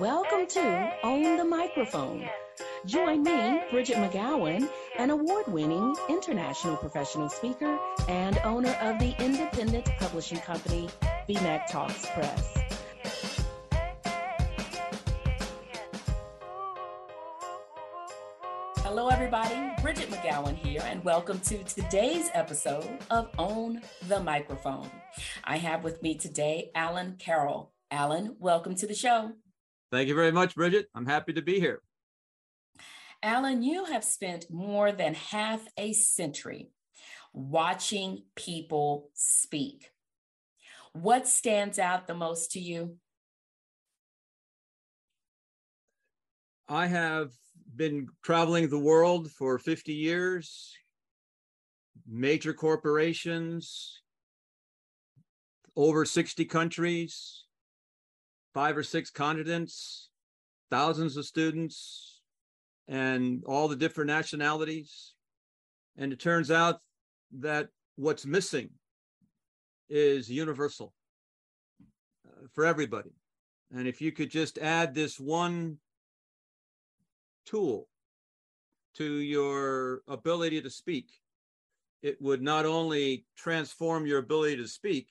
Welcome to Own the Microphone. Join me, Bridgett McGowen, an award winning international professional speaker and owner of the independent publishing company, BMcTALKS Press. Hello, everybody. Bridgett McGowen here, and welcome to today's episode of Own the Microphone. I have with me today Alan Carroll. Alan, welcome to the show. Thank you very much, Bridgett. I'm happy to be here. Alan, you have spent more than half a century watching people speak. What stands out the most to you? I have been traveling the world for 50 years, major corporations, over 60 countries, five or six continents, thousands of students, and all the different nationalities. And it turns out that what's missing is universal uh, for everybody. And if you could just add this one tool to your ability to speak, it would not only transform your ability to speak,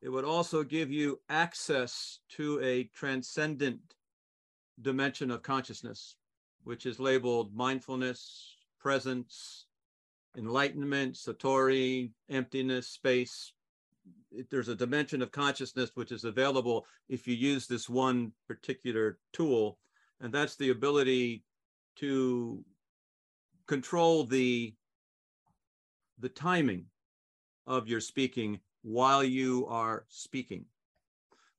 it would also give you access to a transcendent dimension of consciousness, which is labeled mindfulness, presence, enlightenment, satori, emptiness, space. There's a dimension of consciousness which is available if you use this one particular tool and that's the ability to control the the timing of your speaking while you are speaking.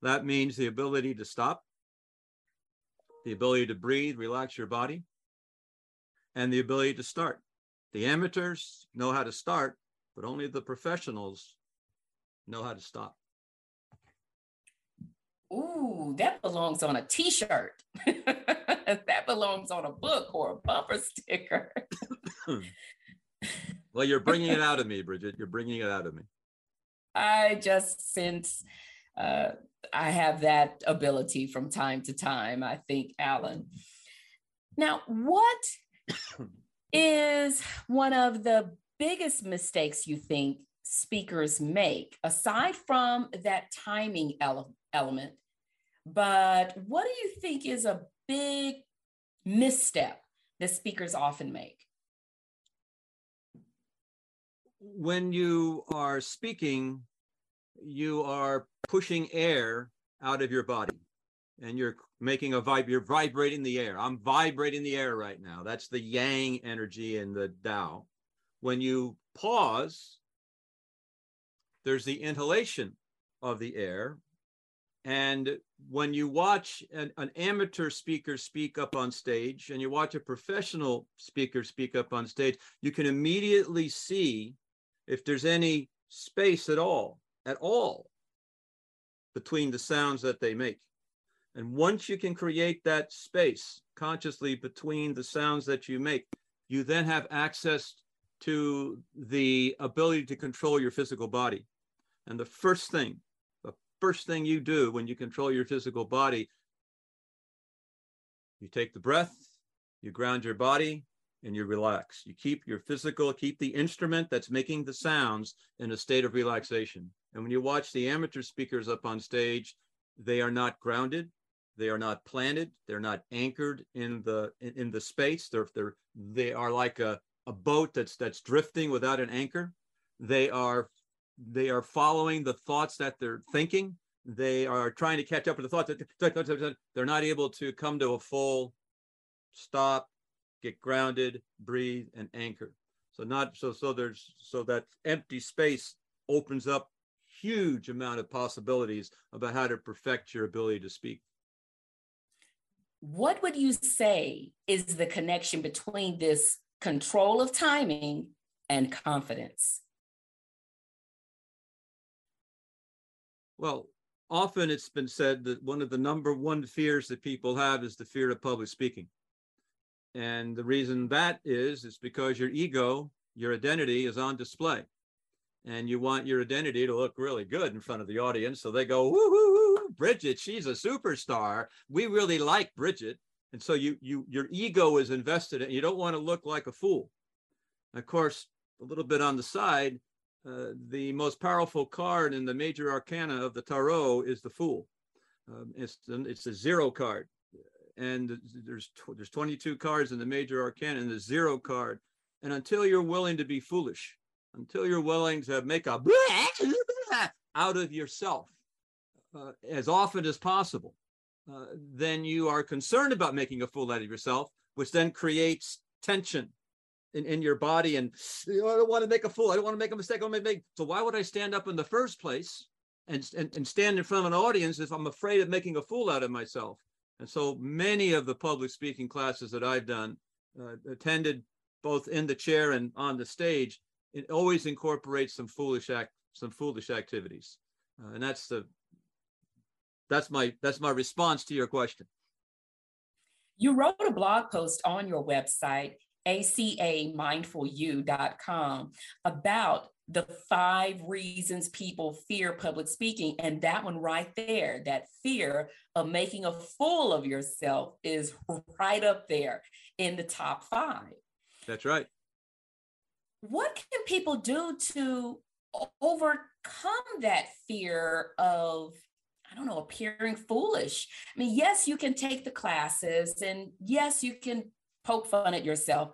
That means the ability to stop, the ability to breathe, relax your body, and the ability to start. The amateurs know how to start, but only the professionals know how to stop. Ooh, that belongs on a t-shirt. that belongs on a book or a bumper sticker. well, you're bringing it out of me, Bridgett. You're bringing it out of me. I just sense uh, I have that ability from time to time, I think, Alan. Now, what is one of the biggest mistakes you think speakers make, aside from that timing ele- element? But what do you think is a big misstep that speakers often make? When you are speaking, you are pushing air out of your body and you're making a vibe, you're vibrating the air. I'm vibrating the air right now. That's the yang energy in the Tao. When you pause, there's the inhalation of the air, and when you watch an, an, amateur speaker speak up on stage and you watch a professional speaker speak up on stage, you can immediately see if there's any space at all, at all, between the sounds that they make. And once you can create that space consciously between the sounds that you make, you then have access to the ability to control your physical body. And the first thing the first thing you do when you control your physical body. You take the breath, you ground your body, and you relax. You keep your physical, keep the instrument that's making the sounds in a state of relaxation. And when you watch the amateur speakers up on stage, they are not grounded, they are not planted, they're not anchored in the in, in the space. They're they're they are like a, a boat that's that's drifting without an anchor. They are they are following the thoughts that they're thinking. They are trying to catch up with the thoughts. That they're not able to come to a full stop, get grounded, breathe, and anchor. So not so so there's so that empty space opens up huge amount of possibilities about how to perfect your ability to speak. What would you say is the connection between this control of timing and confidence? Well, often it's been said that one of the number one fears that people have is the fear of public speaking. And the reason that is, is because your ego, your identity is on display. And you want your identity to look really good in front of the audience. So they go, woo, woo, woo, Bridgett, she's a superstar. We really like Bridgett. And so you you your ego is invested in you don't want to look like a fool. Of course, a little bit on the side, uh, the most powerful card in the major arcana of the tarot is the fool. Um, it's it's a zero card, and there's there's 22 cards in the major arcana and the zero card. And until you're willing to be foolish, until you're willing to make a out of yourself uh, as often as possible, uh, then you are concerned about making a fool out of yourself, which then creates tension in, in your body. And you know, I don't want to make a fool. I don't want to make a mistake. I don't make. So why would I stand up in the first place and, and, and stand in front of an audience if I'm afraid of making a fool out of myself? And so many of the public speaking classes that I've done, uh, attended both in the chair and on the stage, it always incorporates some foolish act, some foolish activities, uh, and that's the that's my that's my response to your question. You wrote a blog post on your website, acamindfulyou.com, about the five reasons people fear public speaking. And that one right there, that fear of making a fool of yourself, is right up there in the top five. That's right what can people do to overcome that fear of I don't know, appearing foolish. I mean, yes, you can take the classes and yes, you can poke fun at yourself.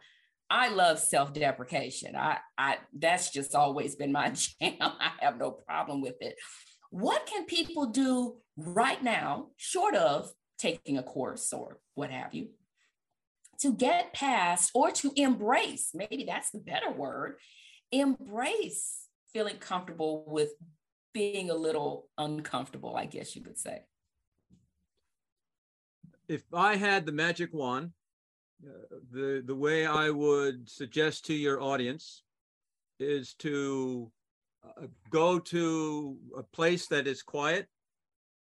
I love self-deprecation. I, I that's just always been my jam. I have no problem with it. What can people do right now, short of taking a course or what have you, to get past or to embrace, maybe that's the better word, embrace feeling comfortable with being a little uncomfortable, I guess you could say. If I had the magic wand, uh, the the way I would suggest to your audience is to uh, go to a place that is quiet,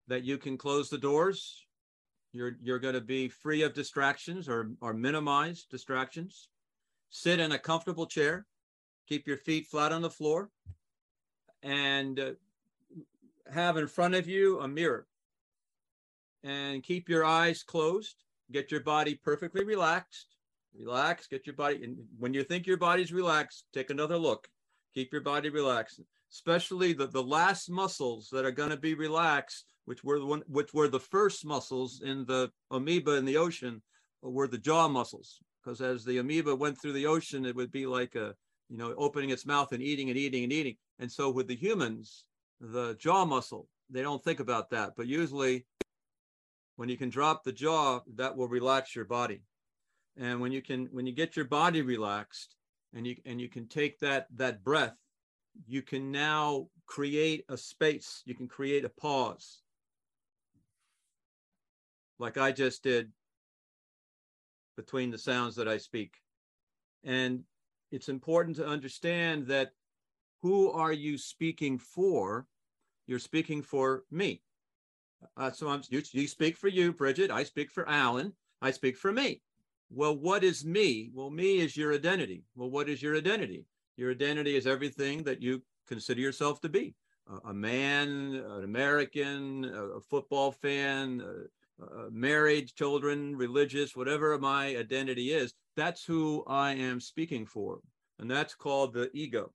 that you can close the doors, you're, you're going to be free of distractions or, or minimize distractions. Sit in a comfortable chair. Keep your feet flat on the floor. And uh, have in front of you a mirror. And keep your eyes closed. Get your body perfectly relaxed. Relax. Get your body. And when you think your body's relaxed, take another look. Keep your body relaxed especially the, the last muscles that are going to be relaxed, which were the one, which were the first muscles in the amoeba in the ocean, uh, were the jaw muscles. Because as the amoeba went through the ocean, it would be like a, you know, opening its mouth and eating and eating and eating. And so with the humans, the jaw muscle, they don't think about that. But usually, when you can drop the jaw, that will relax your body. And when you can, when you get your body relaxed, and you and you can take that that breath you can now create a space, you can create a pause, like I just did between the sounds that I speak. And it's important to understand that who are you speaking for? You're speaking for me. Uh, so I'm, you, you speak for you, Bridgett. I speak for Alan. I speak for me. Well, what is me? Well, me is your identity. Well, what is your identity? Your identity is everything that you consider yourself to be a man, an American, a football fan, married, children, religious, whatever my identity is. That's who I am speaking for. And that's called the ego.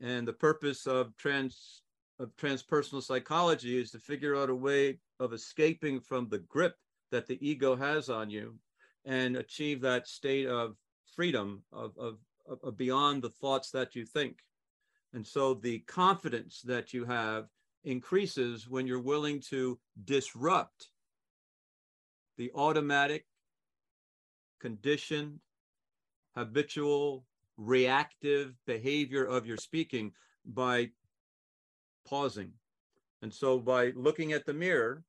And the purpose of trans of transpersonal psychology is to figure out a way of escaping from the grip that the ego has on you and achieve that state of freedom of, of uh, beyond the thoughts that you think. And so the confidence that you have increases when you're willing to disrupt the automatic, conditioned, habitual, reactive behavior of your speaking by pausing. And so by looking at the mirror,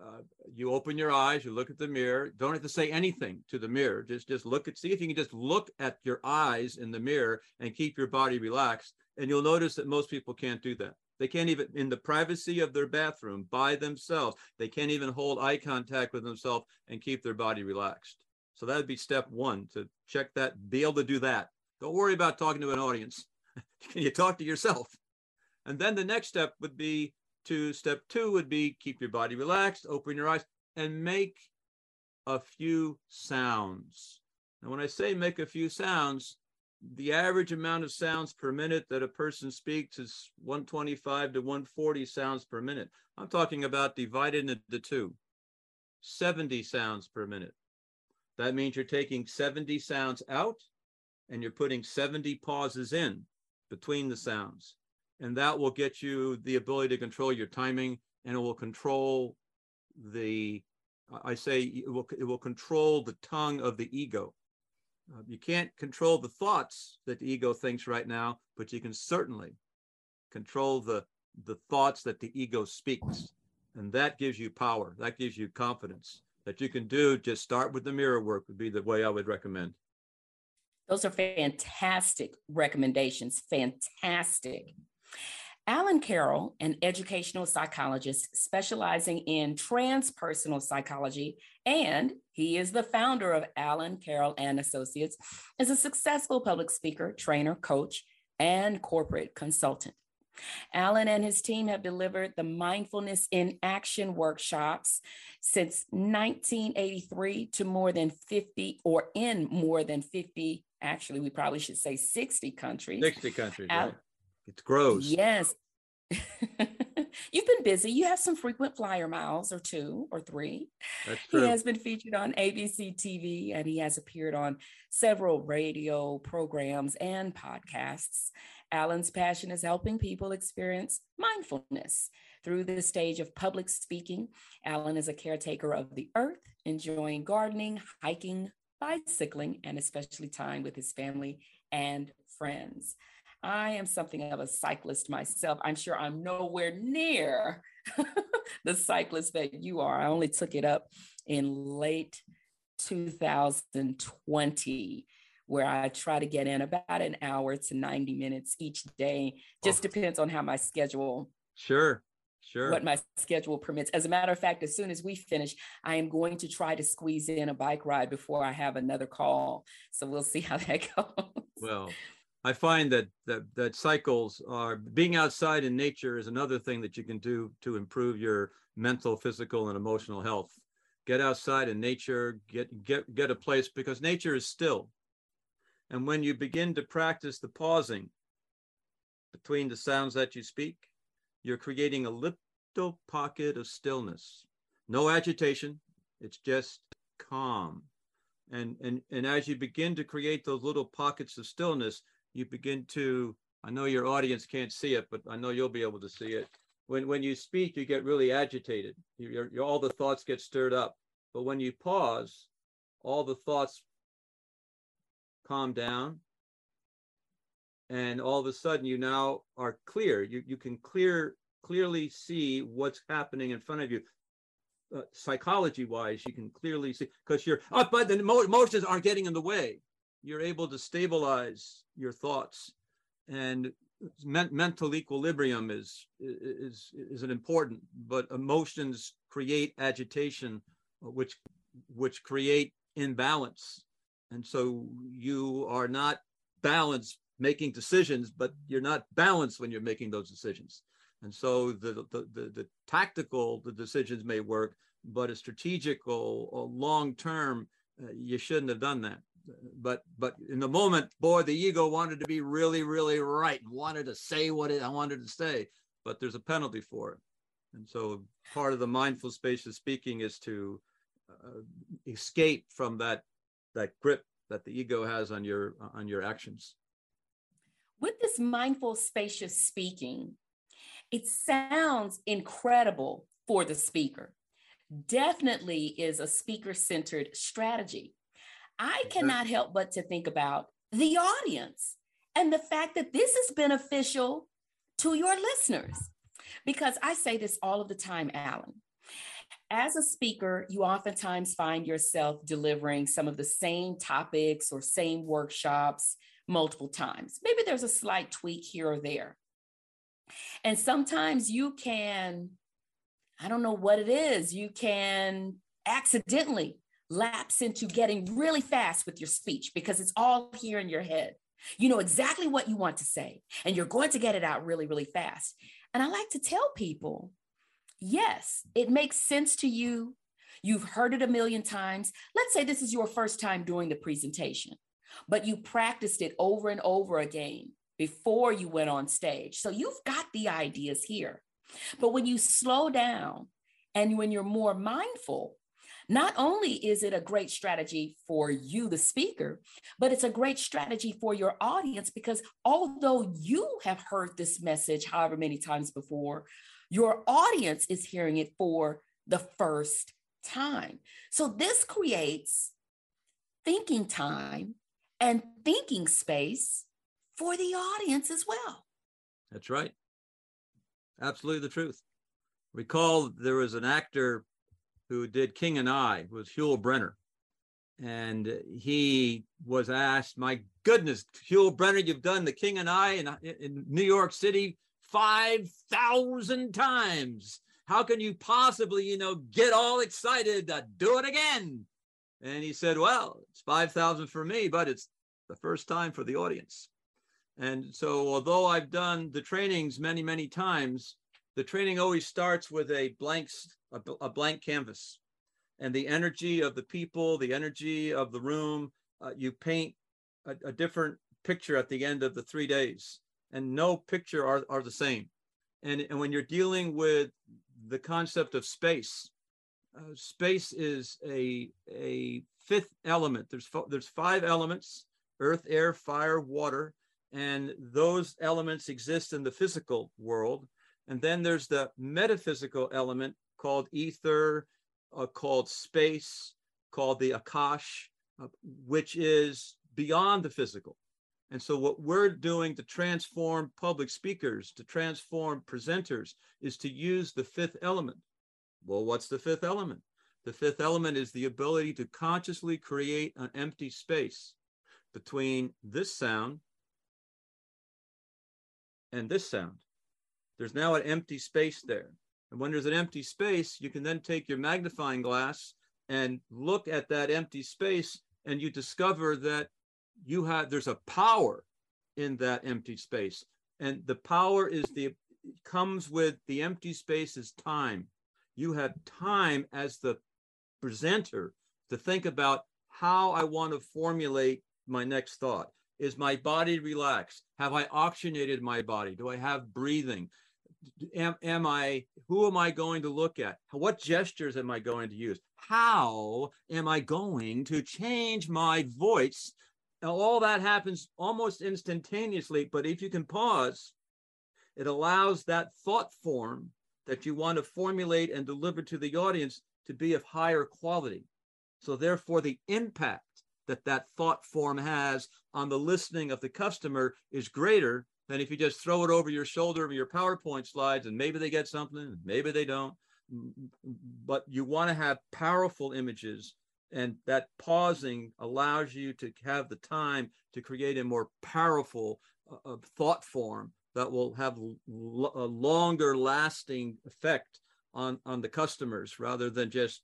uh, you open your eyes, you look at the mirror. Don't have to say anything to the mirror. Just just look at see if you can just look at your eyes in the mirror and keep your body relaxed. And you'll notice that most people can't do that. They can't even in the privacy of their bathroom by themselves. They can't even hold eye contact with themselves and keep their body relaxed. So that would be step one to check that, be able to do that. Don't worry about talking to an audience. Can you talk to yourself? And then the next step would be to step two would be keep your body relaxed, open your eyes, and make a few sounds. And when I say make a few sounds, the average amount of sounds per minute that a person speaks is 125 to 140 sounds per minute. I'm talking about divided into two, 70 sounds per minute. That means you're taking 70 sounds out and you're putting 70 pauses in between the sounds. And that will get you the ability to control your timing and it will control the, I say, it will, it will control the tongue of the ego. Uh, you can't control the thoughts that the ego thinks right now, but you can certainly control the, the thoughts that the ego speaks. And that gives you power. That gives you confidence that you can do. Just start with the mirror work would be the way I would recommend. Those are fantastic recommendations. Fantastic. Alan Carroll, an educational psychologist specializing in transpersonal psychology, and he is the founder of Alan Carroll and Associates, is a successful public speaker, trainer, coach, and corporate consultant. Alan and his team have delivered the Mindfulness in Action workshops since 1983 to more than 50, or in more than 50, actually, we probably should say 60 countries. 60 countries, Al- right. It grows. Yes. You've been busy. You have some frequent flyer miles or two or three. That's true. He has been featured on ABC TV and he has appeared on several radio programs and podcasts. Alan's passion is helping people experience mindfulness. Through the stage of public speaking, Alan is a caretaker of the earth, enjoying gardening, hiking, bicycling, and especially time with his family and friends. I am something of a cyclist myself. I'm sure I'm nowhere near the cyclist that you are. I only took it up in late 2020 where I try to get in about an hour to 90 minutes each day. Just oh. depends on how my schedule. Sure. Sure. What my schedule permits. As a matter of fact, as soon as we finish, I am going to try to squeeze in a bike ride before I have another call. So we'll see how that goes. Well, I find that that that cycles are being outside in nature is another thing that you can do to improve your mental, physical, and emotional health. Get outside in nature, get get get a place because nature is still. And when you begin to practice the pausing between the sounds that you speak, you're creating a little pocket of stillness. No agitation, it's just calm. And, and, and as you begin to create those little pockets of stillness, you begin to, I know your audience can't see it, but I know you'll be able to see it. When, when you speak, you get really agitated. You're, you're, all the thoughts get stirred up. But when you pause, all the thoughts calm down. And all of a sudden, you now are clear. You, you can clear clearly see what's happening in front of you. Uh, psychology wise, you can clearly see because you're up, but the emotions aren't getting in the way you're able to stabilize your thoughts. And men- mental equilibrium is is is an important but emotions create agitation which which create imbalance. And so you are not balanced making decisions but you're not balanced when you're making those decisions. And so the the the, the tactical the decisions may work but a strategical or long term uh, you shouldn't have done that but but in the moment, boy, the ego wanted to be really, really right wanted to say what it, I wanted to say, but there's a penalty for it. And so part of the mindful space of speaking is to uh, escape from that that grip that the ego has on your on your actions. With this mindful spacious speaking, it sounds incredible for the speaker. Definitely is a speaker centered strategy. I cannot help but to think about the audience and the fact that this is beneficial to your listeners. Because I say this all of the time, Alan. As a speaker, you oftentimes find yourself delivering some of the same topics or same workshops multiple times. Maybe there's a slight tweak here or there. And sometimes you can, I don't know what it is, you can accidentally lapse into getting really fast with your speech because it's all here in your head. You know exactly what you want to say, and you're going to get it out really, really fast. And I like to tell people yes, it makes sense to you. You've heard it a million times. Let's say this is your first time doing the presentation, but you practiced it over and over again before you went on stage. So you've got the ideas here. But when you slow down and when you're more mindful, not only is it a great strategy for you, the speaker, but it's a great strategy for your audience because although you have heard this message however many times before, your audience is hearing it for the first time. So this creates thinking time and thinking space for the audience as well. That's right. Absolutely the truth. Recall there was an actor who did King and I, was Yul Brynner. And he was asked, My goodness, Yul Brynner, you've done The King and I in, in New York City 5,000 times. How can you possibly, you know, get all excited to do it again? And he said, Well, it's 5,000 for me, but it's the first time for the audience. And so, although I've done the trainings many, many times, the training always starts with a blank, a, a blank canvas and the energy of the people, the energy of the room. Uh, you paint a, a, different picture at the end of the three days, and no picture are, are the same. And, and when you're dealing with the concept of space, uh, space is a, a fifth element. There's, there's five elements earth, air, fire, water. And those elements exist in the physical world. And then there's the metaphysical element called ether, uh, called space, called the Akash, uh, which is beyond the physical. And so, what we're doing to transform public speakers, to transform presenters, is to use the fifth element. Well, what's the fifth element? The fifth element is the ability to consciously create an empty space between this sound and this sound. There's now an empty space there. And when there's an empty space, you can then take your magnifying glass and look at that empty space and you discover that you have there's a power in that empty space. And the power is the comes with the empty space is time. You have time as the presenter to think about how I want to formulate my next thought. Is my body relaxed? Have I oxygenated my body? Do I have breathing? Am, am I, who am I going to look at? What gestures am I going to use? How am I going to change my voice? All that happens almost instantaneously, but if you can pause, it allows that thought form that you want to formulate and deliver to the audience to be of higher quality. So, therefore, the impact that that thought form has on the listening of the customer is greater than if you just throw it over your shoulder of your PowerPoint slides and maybe they get something, maybe they don't. But you want to have powerful images, and that pausing allows you to have the time to create a more powerful uh, thought form that will have l- a longer lasting effect on on the customers rather than just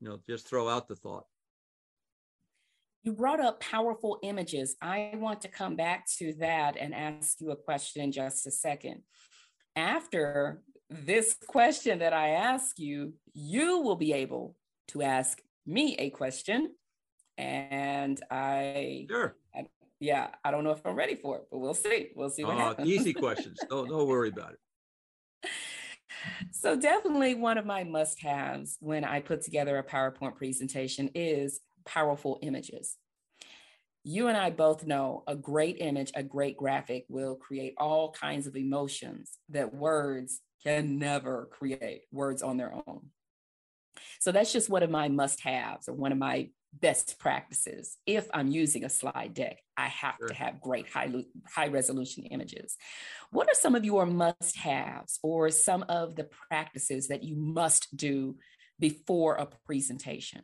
you know just throw out the thought you brought up powerful images. I want to come back to that and ask you a question in just a second. After this question that I ask you, you will be able to ask me a question. And I, sure. I, yeah, I don't know if I'm ready for it, but we'll see. We'll see what uh, happens. Easy questions. don't, don't worry about it. So, definitely one of my must haves when I put together a PowerPoint presentation is powerful images. You and I both know a great image, a great graphic will create all kinds of emotions that words can never create, words on their own. So that's just one of my must haves or one of my best practices. If I'm using a slide deck, I have sure. to have great high, high resolution images. What are some of your must haves or some of the practices that you must do before a presentation?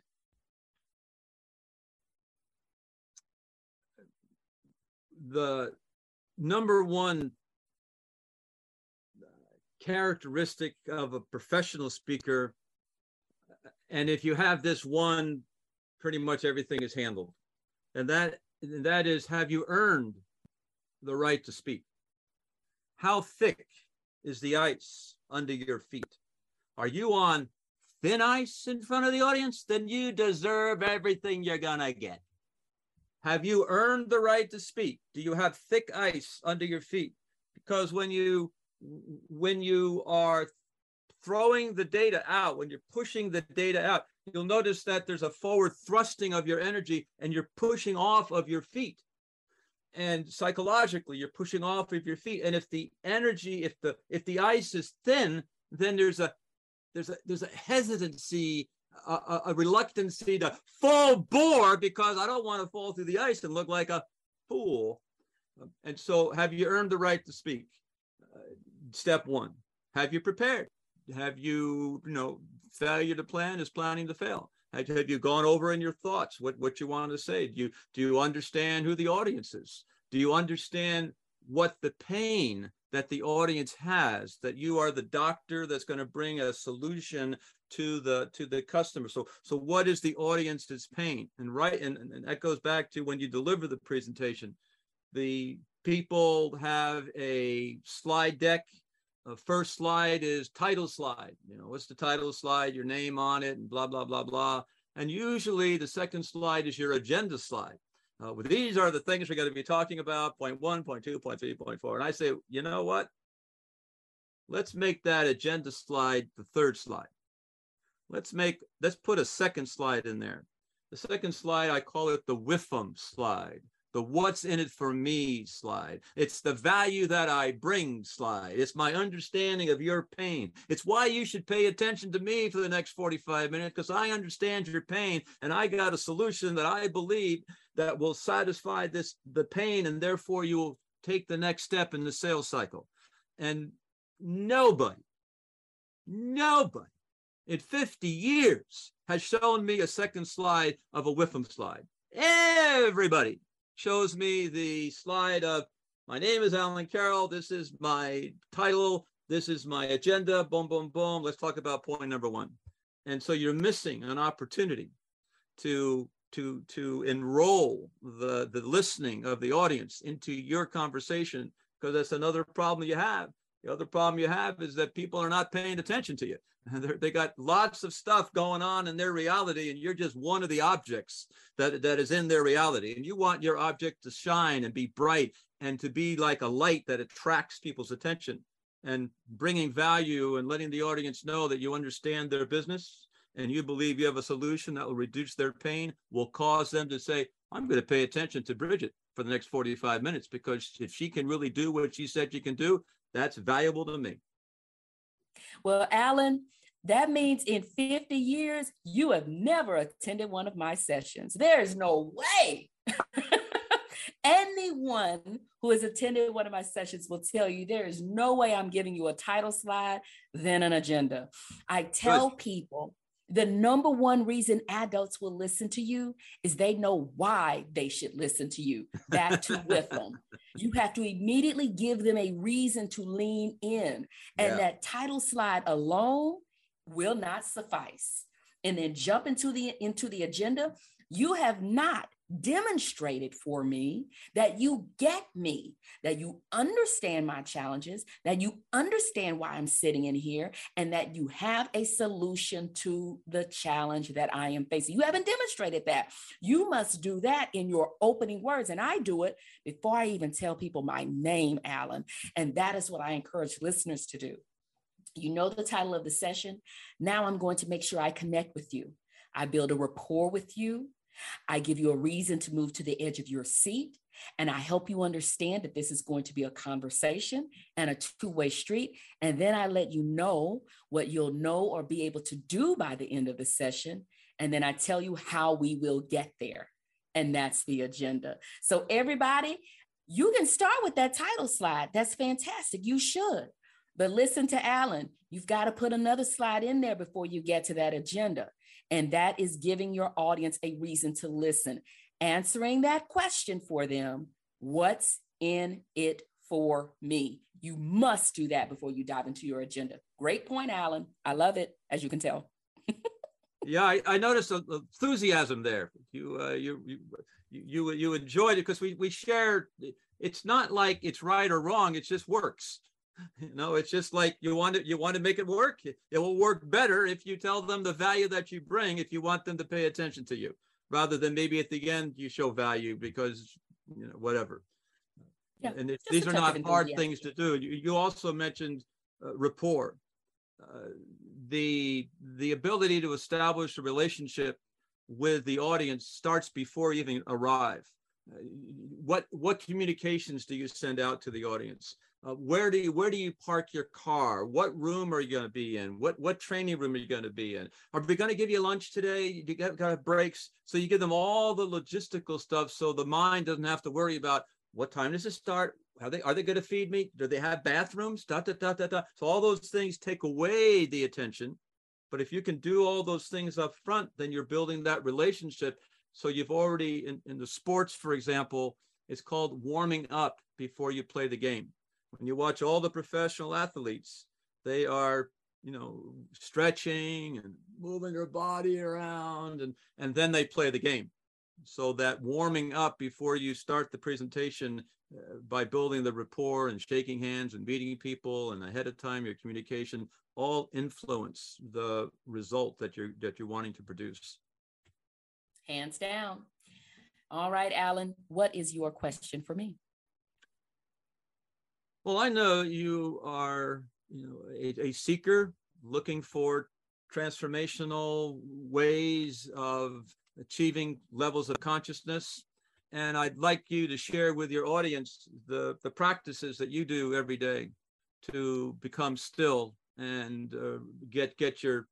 The number one characteristic of a professional speaker and if you have this one pretty much everything is handled and that that is have you earned the right to speak? How thick is the ice under your feet? Are you on thin ice in front of the audience? Then you deserve everything you're going to get. Have you earned the right to speak? Do you have thick ice under your feet? Because when you when you are throwing the data out, when you're pushing the data out, you'll notice that there's a forward thrusting of your energy and you're pushing off of your feet and psychologically you're pushing off of your feet and if the energy if the if the ice is thin then there's a there's a there's a hesitancy a, a reluctancy to fall bore because i don't want to fall through the ice and look like a fool and so have you earned the right to speak uh, step one have you prepared have you you know failure to plan is planning to fail have, have you gone over in your thoughts what, what you want to say? Do you do you understand who the audience is? Do you understand what the pain that the audience has? That you are the doctor that's going to bring a solution to the to the customer. So so what is the audience's pain? And right and, and that goes back to when you deliver the presentation. The people have a slide deck uh, first slide is title slide. You know, what's the title slide, your name on it, and blah, blah, blah, blah. And usually the second slide is your agenda slide. Uh, well, these are the things we're going to be talking about point one, point two, point three, point four. And I say, you know what? Let's make that agenda slide the third slide. Let's make, let's put a second slide in there. The second slide, I call it the WIFM slide the what's in it for me slide. It's the value that I bring slide. It's my understanding of your pain. It's why you should pay attention to me for the next 45 minutes because I understand your pain and I got a solution that I believe that will satisfy this the pain and therefore you will take the next step in the sales cycle. And nobody nobody in 50 years has shown me a second slide of a WIFM slide. Everybody shows me the slide of my name is Alan Carroll. This is my title. This is my agenda. Boom, boom, boom. Let's talk about point number one. And so you're missing an opportunity to to to enroll the the listening of the audience into your conversation because that's another problem you have. The other problem you have is that people are not paying attention to you. They're, they got lots of stuff going on in their reality, and you're just one of the objects that, that is in their reality. And you want your object to shine and be bright and to be like a light that attracts people's attention and bringing value and letting the audience know that you understand their business and you believe you have a solution that will reduce their pain will cause them to say, I'm going to pay attention to Bridgett for the next 45 minutes because if she can really do what she said she can do, that's valuable to me. Well, Alan, that means in 50 years, you have never attended one of my sessions. There's no way. Anyone who has attended one of my sessions will tell you there is no way I'm giving you a title slide then an agenda. I tell people the number one reason adults will listen to you is they know why they should listen to you. That too with them. You have to immediately give them a reason to lean in. And yeah. that title slide alone will not suffice. And then jump into the into the agenda. You have not demonstrated for me that you get me, that you understand my challenges, that you understand why I'm sitting in here, and that you have a solution to the challenge that I am facing. You haven't demonstrated that. You must do that in your opening words. And I do it before I even tell people my name, Alan. And that is what I encourage listeners to do. You know the title of the session. Now I'm going to make sure I connect with you. I build a rapport with you. I give you a reason to move to the edge of your seat. And I help you understand that this is going to be a conversation and a two way street. And then I let you know what you'll know or be able to do by the end of the session. And then I tell you how we will get there. And that's the agenda. So, everybody, you can start with that title slide. That's fantastic. You should. But listen to Alan. You've got to put another slide in there before you get to that agenda. And that is giving your audience a reason to listen, answering that question for them what's in it for me? You must do that before you dive into your agenda. Great point, Alan. I love it, as you can tell. yeah, I, I noticed enthusiasm there. You, uh, you, you, you, you enjoyed it because we we share. It's not like it's right or wrong. It just works. You know, it's just like you want to you want to make it work. It will work better if you tell them the value that you bring. If you want them to pay attention to you, rather than maybe at the end you show value because you know whatever. Yeah, and it, these are not hard things to do. You, you also mentioned uh, rapport. Uh, the the ability to establish a relationship with the audience starts before you even arrive. Uh, what what communications do you send out to the audience? Uh, where do you where do you park your car? What room are you going to be in? What what training room are you going to be in? Are we going to give you lunch today? You got, got breaks, so you give them all the logistical stuff, so the mind doesn't have to worry about what time does it start? Are they are they going to feed me? Do they have bathrooms? Da, da, da, da, da. So all those things take away the attention. But if you can do all those things up front, then you're building that relationship. So you've already in, in the sports, for example, it's called warming up before you play the game. When you watch all the professional athletes, they are you know stretching and moving their body around and and then they play the game. So that warming up before you start the presentation uh, by building the rapport and shaking hands and meeting people and ahead of time your communication all influence the result that you're that you're wanting to produce. Hands down. All right alan what is your question for me well i know you are you know a, a seeker looking for transformational ways of achieving levels of consciousness. And I'd like you to share with your audience the, the practices that you do every day to become still and uh, get get your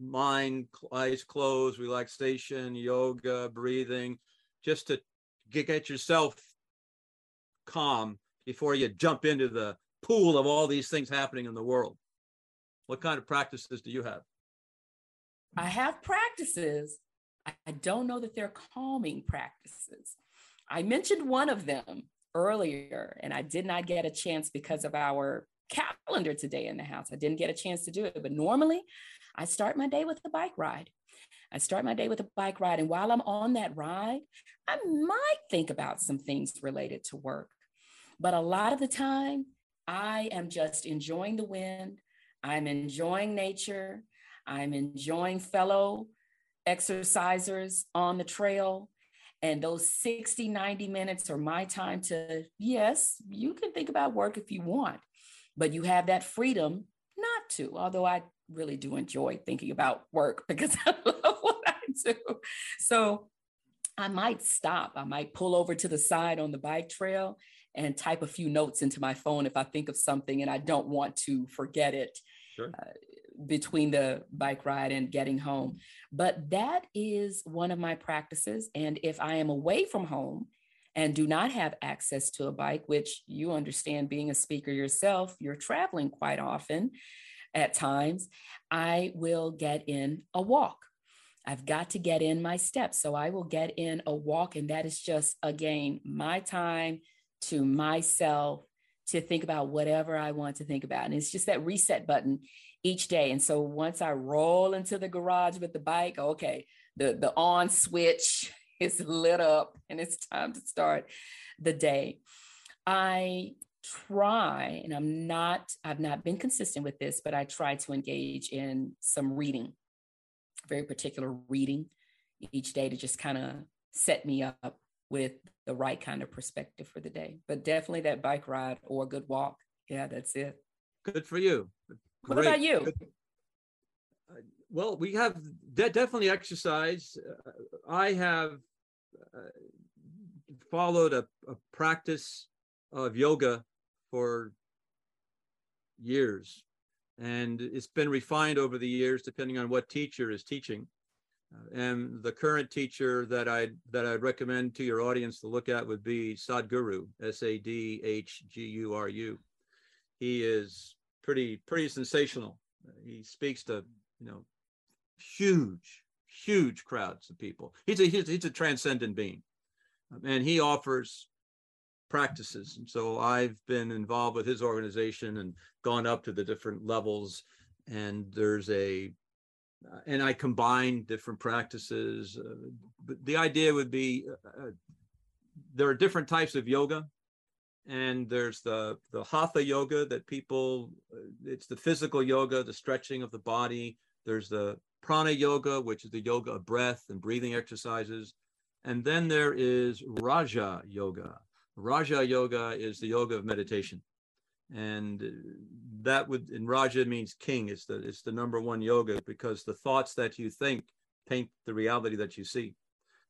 mind eyes closed, relaxation, yoga, breathing, just to get, get yourself calm before you jump into the pool of all these things happening in the world. What kind of practices do you have? I have practices. I don't know that they're calming practices. I mentioned one of them earlier, and I did not get a chance because of our calendar today in the house. I didn't get a chance to do it, but normally I start my day with a bike ride. I start my day with a bike ride, and while I'm on that ride, I might think about some things related to work. But a lot of the time, I am just enjoying the wind. I'm enjoying nature. I'm enjoying fellow exercisers on the trail. And those 60, 90 minutes are my time to, yes, you can think about work if you want, but you have that freedom not to, although I really do enjoy thinking about work because I love what I do. So I might stop. I might pull over to the side on the bike trail and type a few notes into my phone if I think of something and I don't want to forget it. Sure. Uh, between the bike ride and getting home. But that is one of my practices. And if I am away from home and do not have access to a bike, which you understand being a speaker yourself, you're traveling quite often at times, I will get in a walk. I've got to get in my steps. So I will get in a walk. And that is just, again, my time to myself to think about whatever I want to think about. And it's just that reset button each day. And so once I roll into the garage with the bike, okay, the, the on switch is lit up and it's time to start the day. I try, and I'm not, I've not been consistent with this, but I try to engage in some reading, very particular reading each day to just kind of set me up with the right kind of perspective for the day. But definitely that bike ride or a good walk. Yeah, that's it. Good for you. What about you? Uh, well, we have de- definitely exercise. Uh, I have uh, followed a, a practice of yoga for years, and it's been refined over the years depending on what teacher is teaching. Uh, and the current teacher that I that I'd recommend to your audience to look at would be Sadhguru, S A D H G U R U. He is pretty pretty sensational. He speaks to you know huge huge crowds of people. He's a he's, he's a transcendent being, and he offers practices. And so I've been involved with his organization and gone up to the different levels. And there's a and I combine different practices. Uh, but the idea would be uh, uh, there are different types of yoga, and there's the the hatha yoga that people. Uh, it's the physical yoga, the stretching of the body. There's the prana yoga, which is the yoga of breath and breathing exercises, and then there is raja yoga. Raja yoga is the yoga of meditation and that would in raja means king it's the it's the number one yoga because the thoughts that you think paint the reality that you see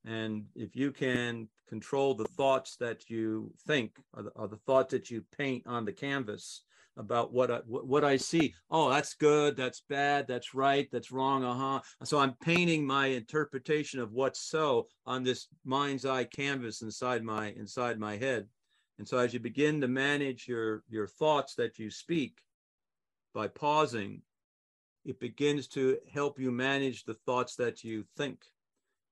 and if you can control the thoughts that you think or the, or the thoughts that you paint on the canvas about what I, what I see. Oh, that's good. That's bad. That's right. That's wrong. Uh huh. So I'm painting my interpretation of what's so on this mind's eye canvas inside my inside my head. And so as you begin to manage your, your thoughts that you speak by pausing, it begins to help you manage the thoughts that you think.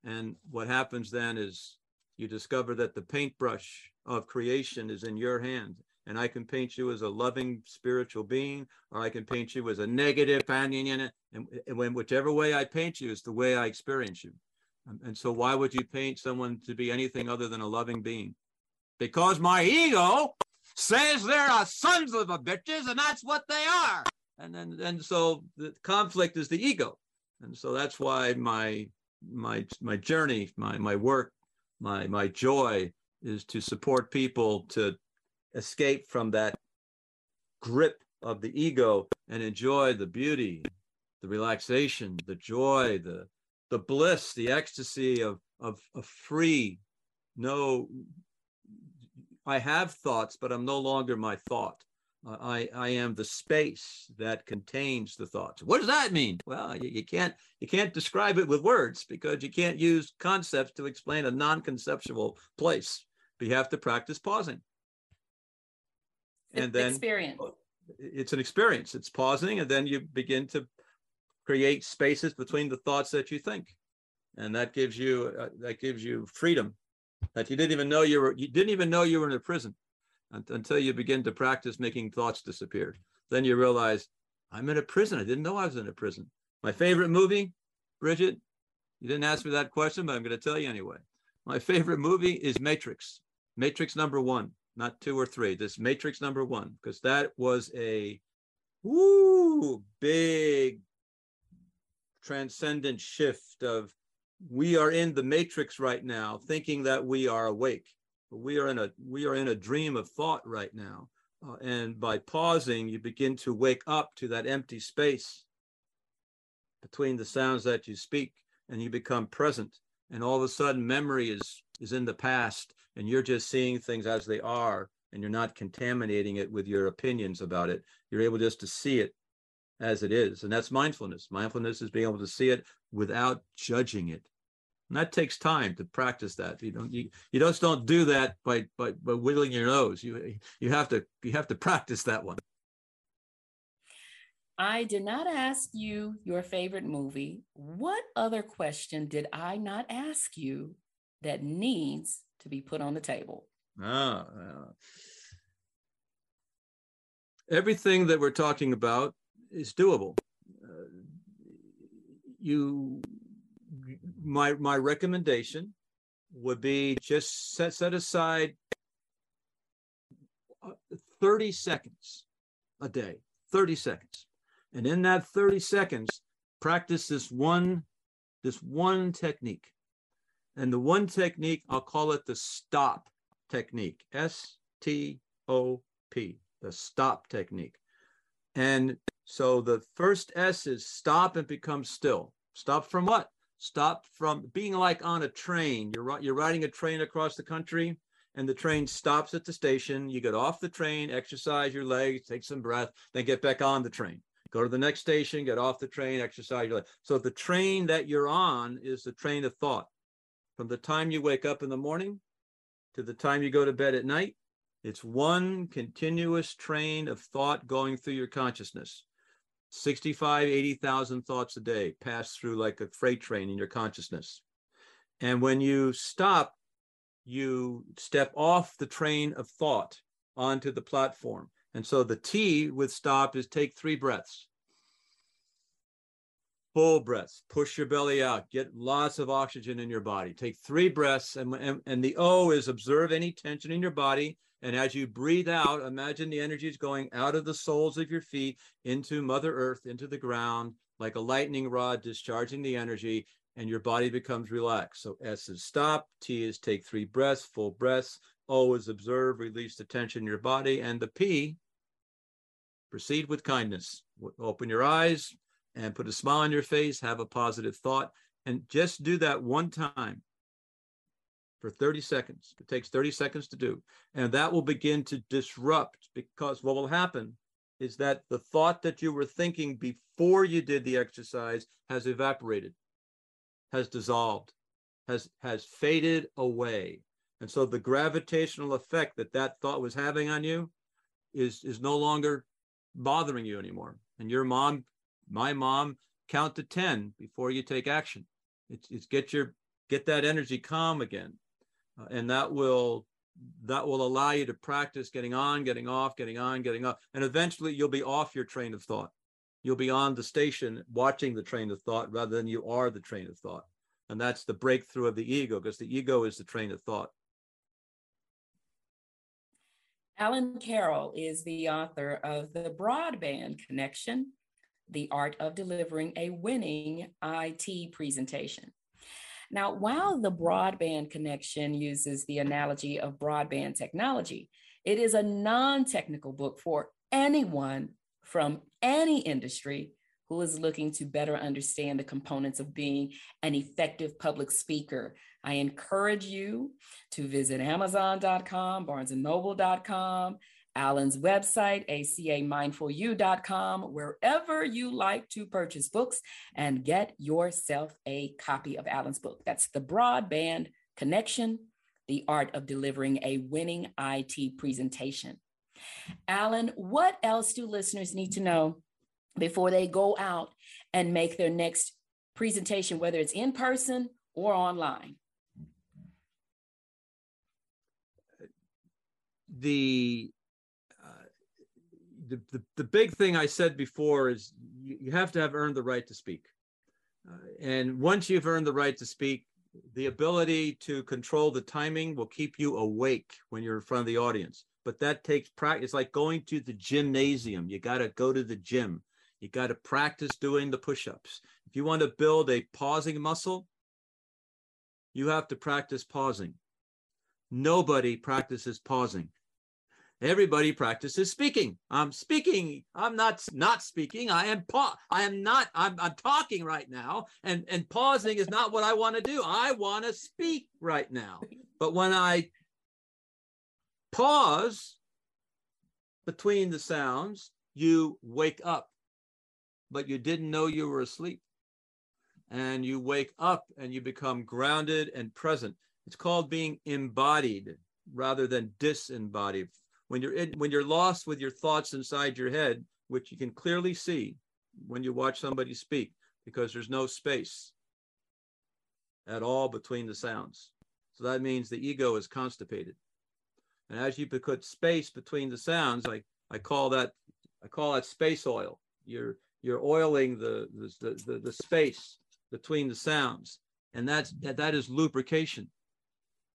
And what happens then is you discover that the paintbrush of creation is in your hand. And I can paint you as a loving spiritual being, or I can paint you as a negative negative and, and when whichever way I paint you is the way I experience you. And so why would you paint someone to be anything other than a loving being? Because my ego says they're a sons of a bitches and that's what they are. And then and so the conflict is the ego. And so that's why my my my journey, my my work, my my joy is to support people to escape from that grip of the ego and enjoy the beauty, the relaxation, the joy, the the bliss, the ecstasy of of, of free, no I have thoughts, but I'm no longer my thought. I, I am the space that contains the thoughts. What does that mean? Well, you, you, can't you can't describe it with words because you can't use concepts to explain a non-conceptual place. But you have to practice pausing. And then experience. It's an experience. It's pausing, and then you begin to create spaces between the thoughts that you think, and that gives you uh, that gives you freedom that you didn't even know you were you didn't even know you were in a prison until you begin to practice making thoughts disappear. Then you realize I'm in a prison. I didn't know I was in a prison. My favorite movie, Bridgett, you didn't ask me that question, but I'm going to tell you anyway. My favorite movie is Matrix. Matrix number one, not two or three. This Matrix number one, because that was a woo big transcendent shift of we are in the matrix right now thinking that we are awake. We are in a we are in a dream of thought right now. Uh, and by pausing you begin to wake up to that empty space between the sounds that you speak and you become present. And all of a sudden memory is is in the past and you're just seeing things as they are and you're not contaminating it with your opinions about it. You're able just to see it as it is. And that's mindfulness. Mindfulness is being able to see it without judging it and that takes time to practice that. You don't you, you just don't do that by, by by wiggling your nose. You you have to you have to practice that one. I did not ask you your favorite movie. What other question did I not ask you that needs to be put on the table? Ah, uh, everything that we're talking about is doable. You my my recommendation would be just set set aside uh, 30 seconds a day 30 seconds. And in that 30 seconds practice this one this one technique. And the one technique i'll call it the stop technique s t o p the stop technique. And so the first s is stop and become still stop from what stop from being like on a train. You're you're riding a train across the country, and the train stops at the station. You get off the train, exercise your legs, take some breath, then get back on the train. Go to the next station, get off the train, exercise your legs. So the train that you're on is the train of thought. From the time you wake up in the morning to the time you go to bed at night, it's one continuous train of thought going through your consciousness. 65, 80,000 thoughts a day pass through like a freight train in your consciousness. And when you stop, you step off the train of thought onto the platform. And so the T with stop is take three breaths. full breaths. Push your belly out. Get lots of oxygen in your body. Take three breaths. And, and, and the O is observe any tension in your body. And as you breathe out, imagine the energy is going out of the soles of your feet into Mother Earth, into the ground, like a lightning rod discharging the energy, and your body becomes relaxed. So S is stop, T is take three breaths, full breaths, O is observe, release the tension in your body, and the P, proceed with kindness. Open your eyes, and put a smile on your face, have a positive thought, and just do that one time for 30 seconds. It takes 30 seconds to do. And that will begin to disrupt because what will happen is that the thought that you were thinking before you did the exercise has evaporated, has dissolved, has has faded away. And so the gravitational effect that that thought was having on you is is no longer bothering you anymore. And your mom my mom, count to 10 before you take action. It's, it's get your get that energy calm again. Uh, and that will that will allow you to practice getting on, getting off, getting on, getting off. And eventually you'll be off your train of thought. You'll be on the station watching the train of thought rather than you are the train of thought. And that's the breakthrough of the ego because the ego is the train of thought. Alan Carroll is the author of The Broadband Connection the art of delivering a winning IT presentation. Now, while the broadband connection uses the analogy of broadband technology, it is a non technical book for anyone from any industry who is looking to better understand the components of being an effective public speaker. I encourage you to visit Amazon.com, BarnesandNoble.com, Alan's website, acamindfulyou.com, wherever you like to purchase books and get yourself a copy of Alan's book. That's The Broadband Connection, The Art of Delivering a Winning IT Presentation. Alan, what else do listeners need to know before they go out and make their next presentation, whether it's in person or online? The the, the, the big thing I said before is you, you have to have earned the right to speak. Uh, and once you've earned the right to speak, the ability to control the timing will keep you awake when you're in front of the audience. But that takes practice. It's like going to the gymnasium. You got to go to the gym. You got to practice doing the push ups. If you want to build a pausing muscle, you have to practice pausing. Nobody practices pausing everybody practices speaking. I'm speaking. I'm not not speaking. I am pa- i am not I'm, I'm talking right now. And and pausing is not what i want to do. I want to speak right now. But when i pause between the sounds you wake up. But you didn't know you were asleep. And you wake up and you become grounded and present. It's called being embodied rather than disembodied when you're in, when you're lost with your thoughts inside your head, which you can clearly see when you watch somebody speak, because there's no space at all between the sounds. So that means the ego is constipated. And as you put space between the sounds, I, I call that I call that space oil. You're you're oiling the the, the, the space between the sounds. And that's that, that is lubrication.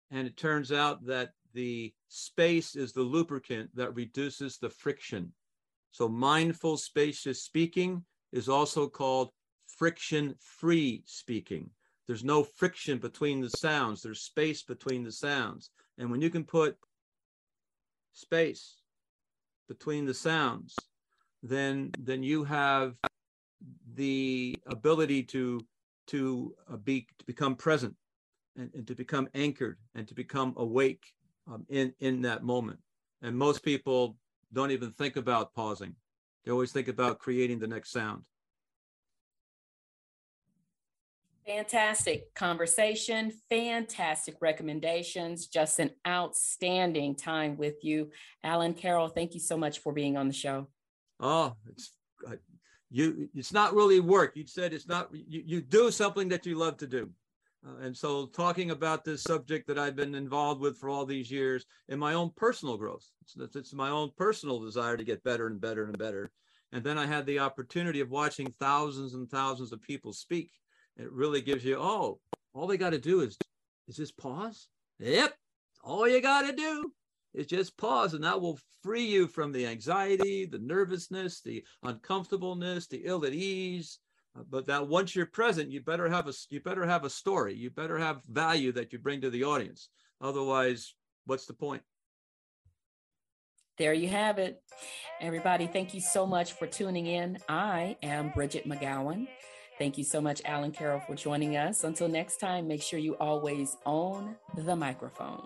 And it turns out that the space is the lubricant that reduces the friction. So mindful spacious speaking is also called friction free speaking. There's no friction between the sounds, there's space between the sounds. And when you can put space between the sounds, then then you have the ability to to uh, be to become present and, and to become anchored and to become awake um, in in that moment. And most people don't even think about pausing; they always think about creating the next sound. Fantastic conversation, fantastic recommendations, just an outstanding time with you. Alan Carroll, thank you so much for being on the show. Oh, it's you it's not really work. You said it's not you, you do something that you love to do. Uh, and so, talking about this subject that I've been involved with for all these years in my own personal growth, it's, it's my own personal desire to get better and better and better. And then I had the opportunity of watching thousands and thousands of people speak. It really gives you, oh, all they got to do is, is just pause. Yep. All you got to do is just pause, and that will free you from the anxiety, the nervousness, the uncomfortableness, the ill at ease. But that once you're present, you better have a you better have a story. You better have value that you bring to the audience. Otherwise, what's the point? There you have it. Everybody, thank you so much for tuning in. I am Bridgett McGowen. Thank you so much, Alan Carroll, for joining us. Until next time, make sure you always own the microphone.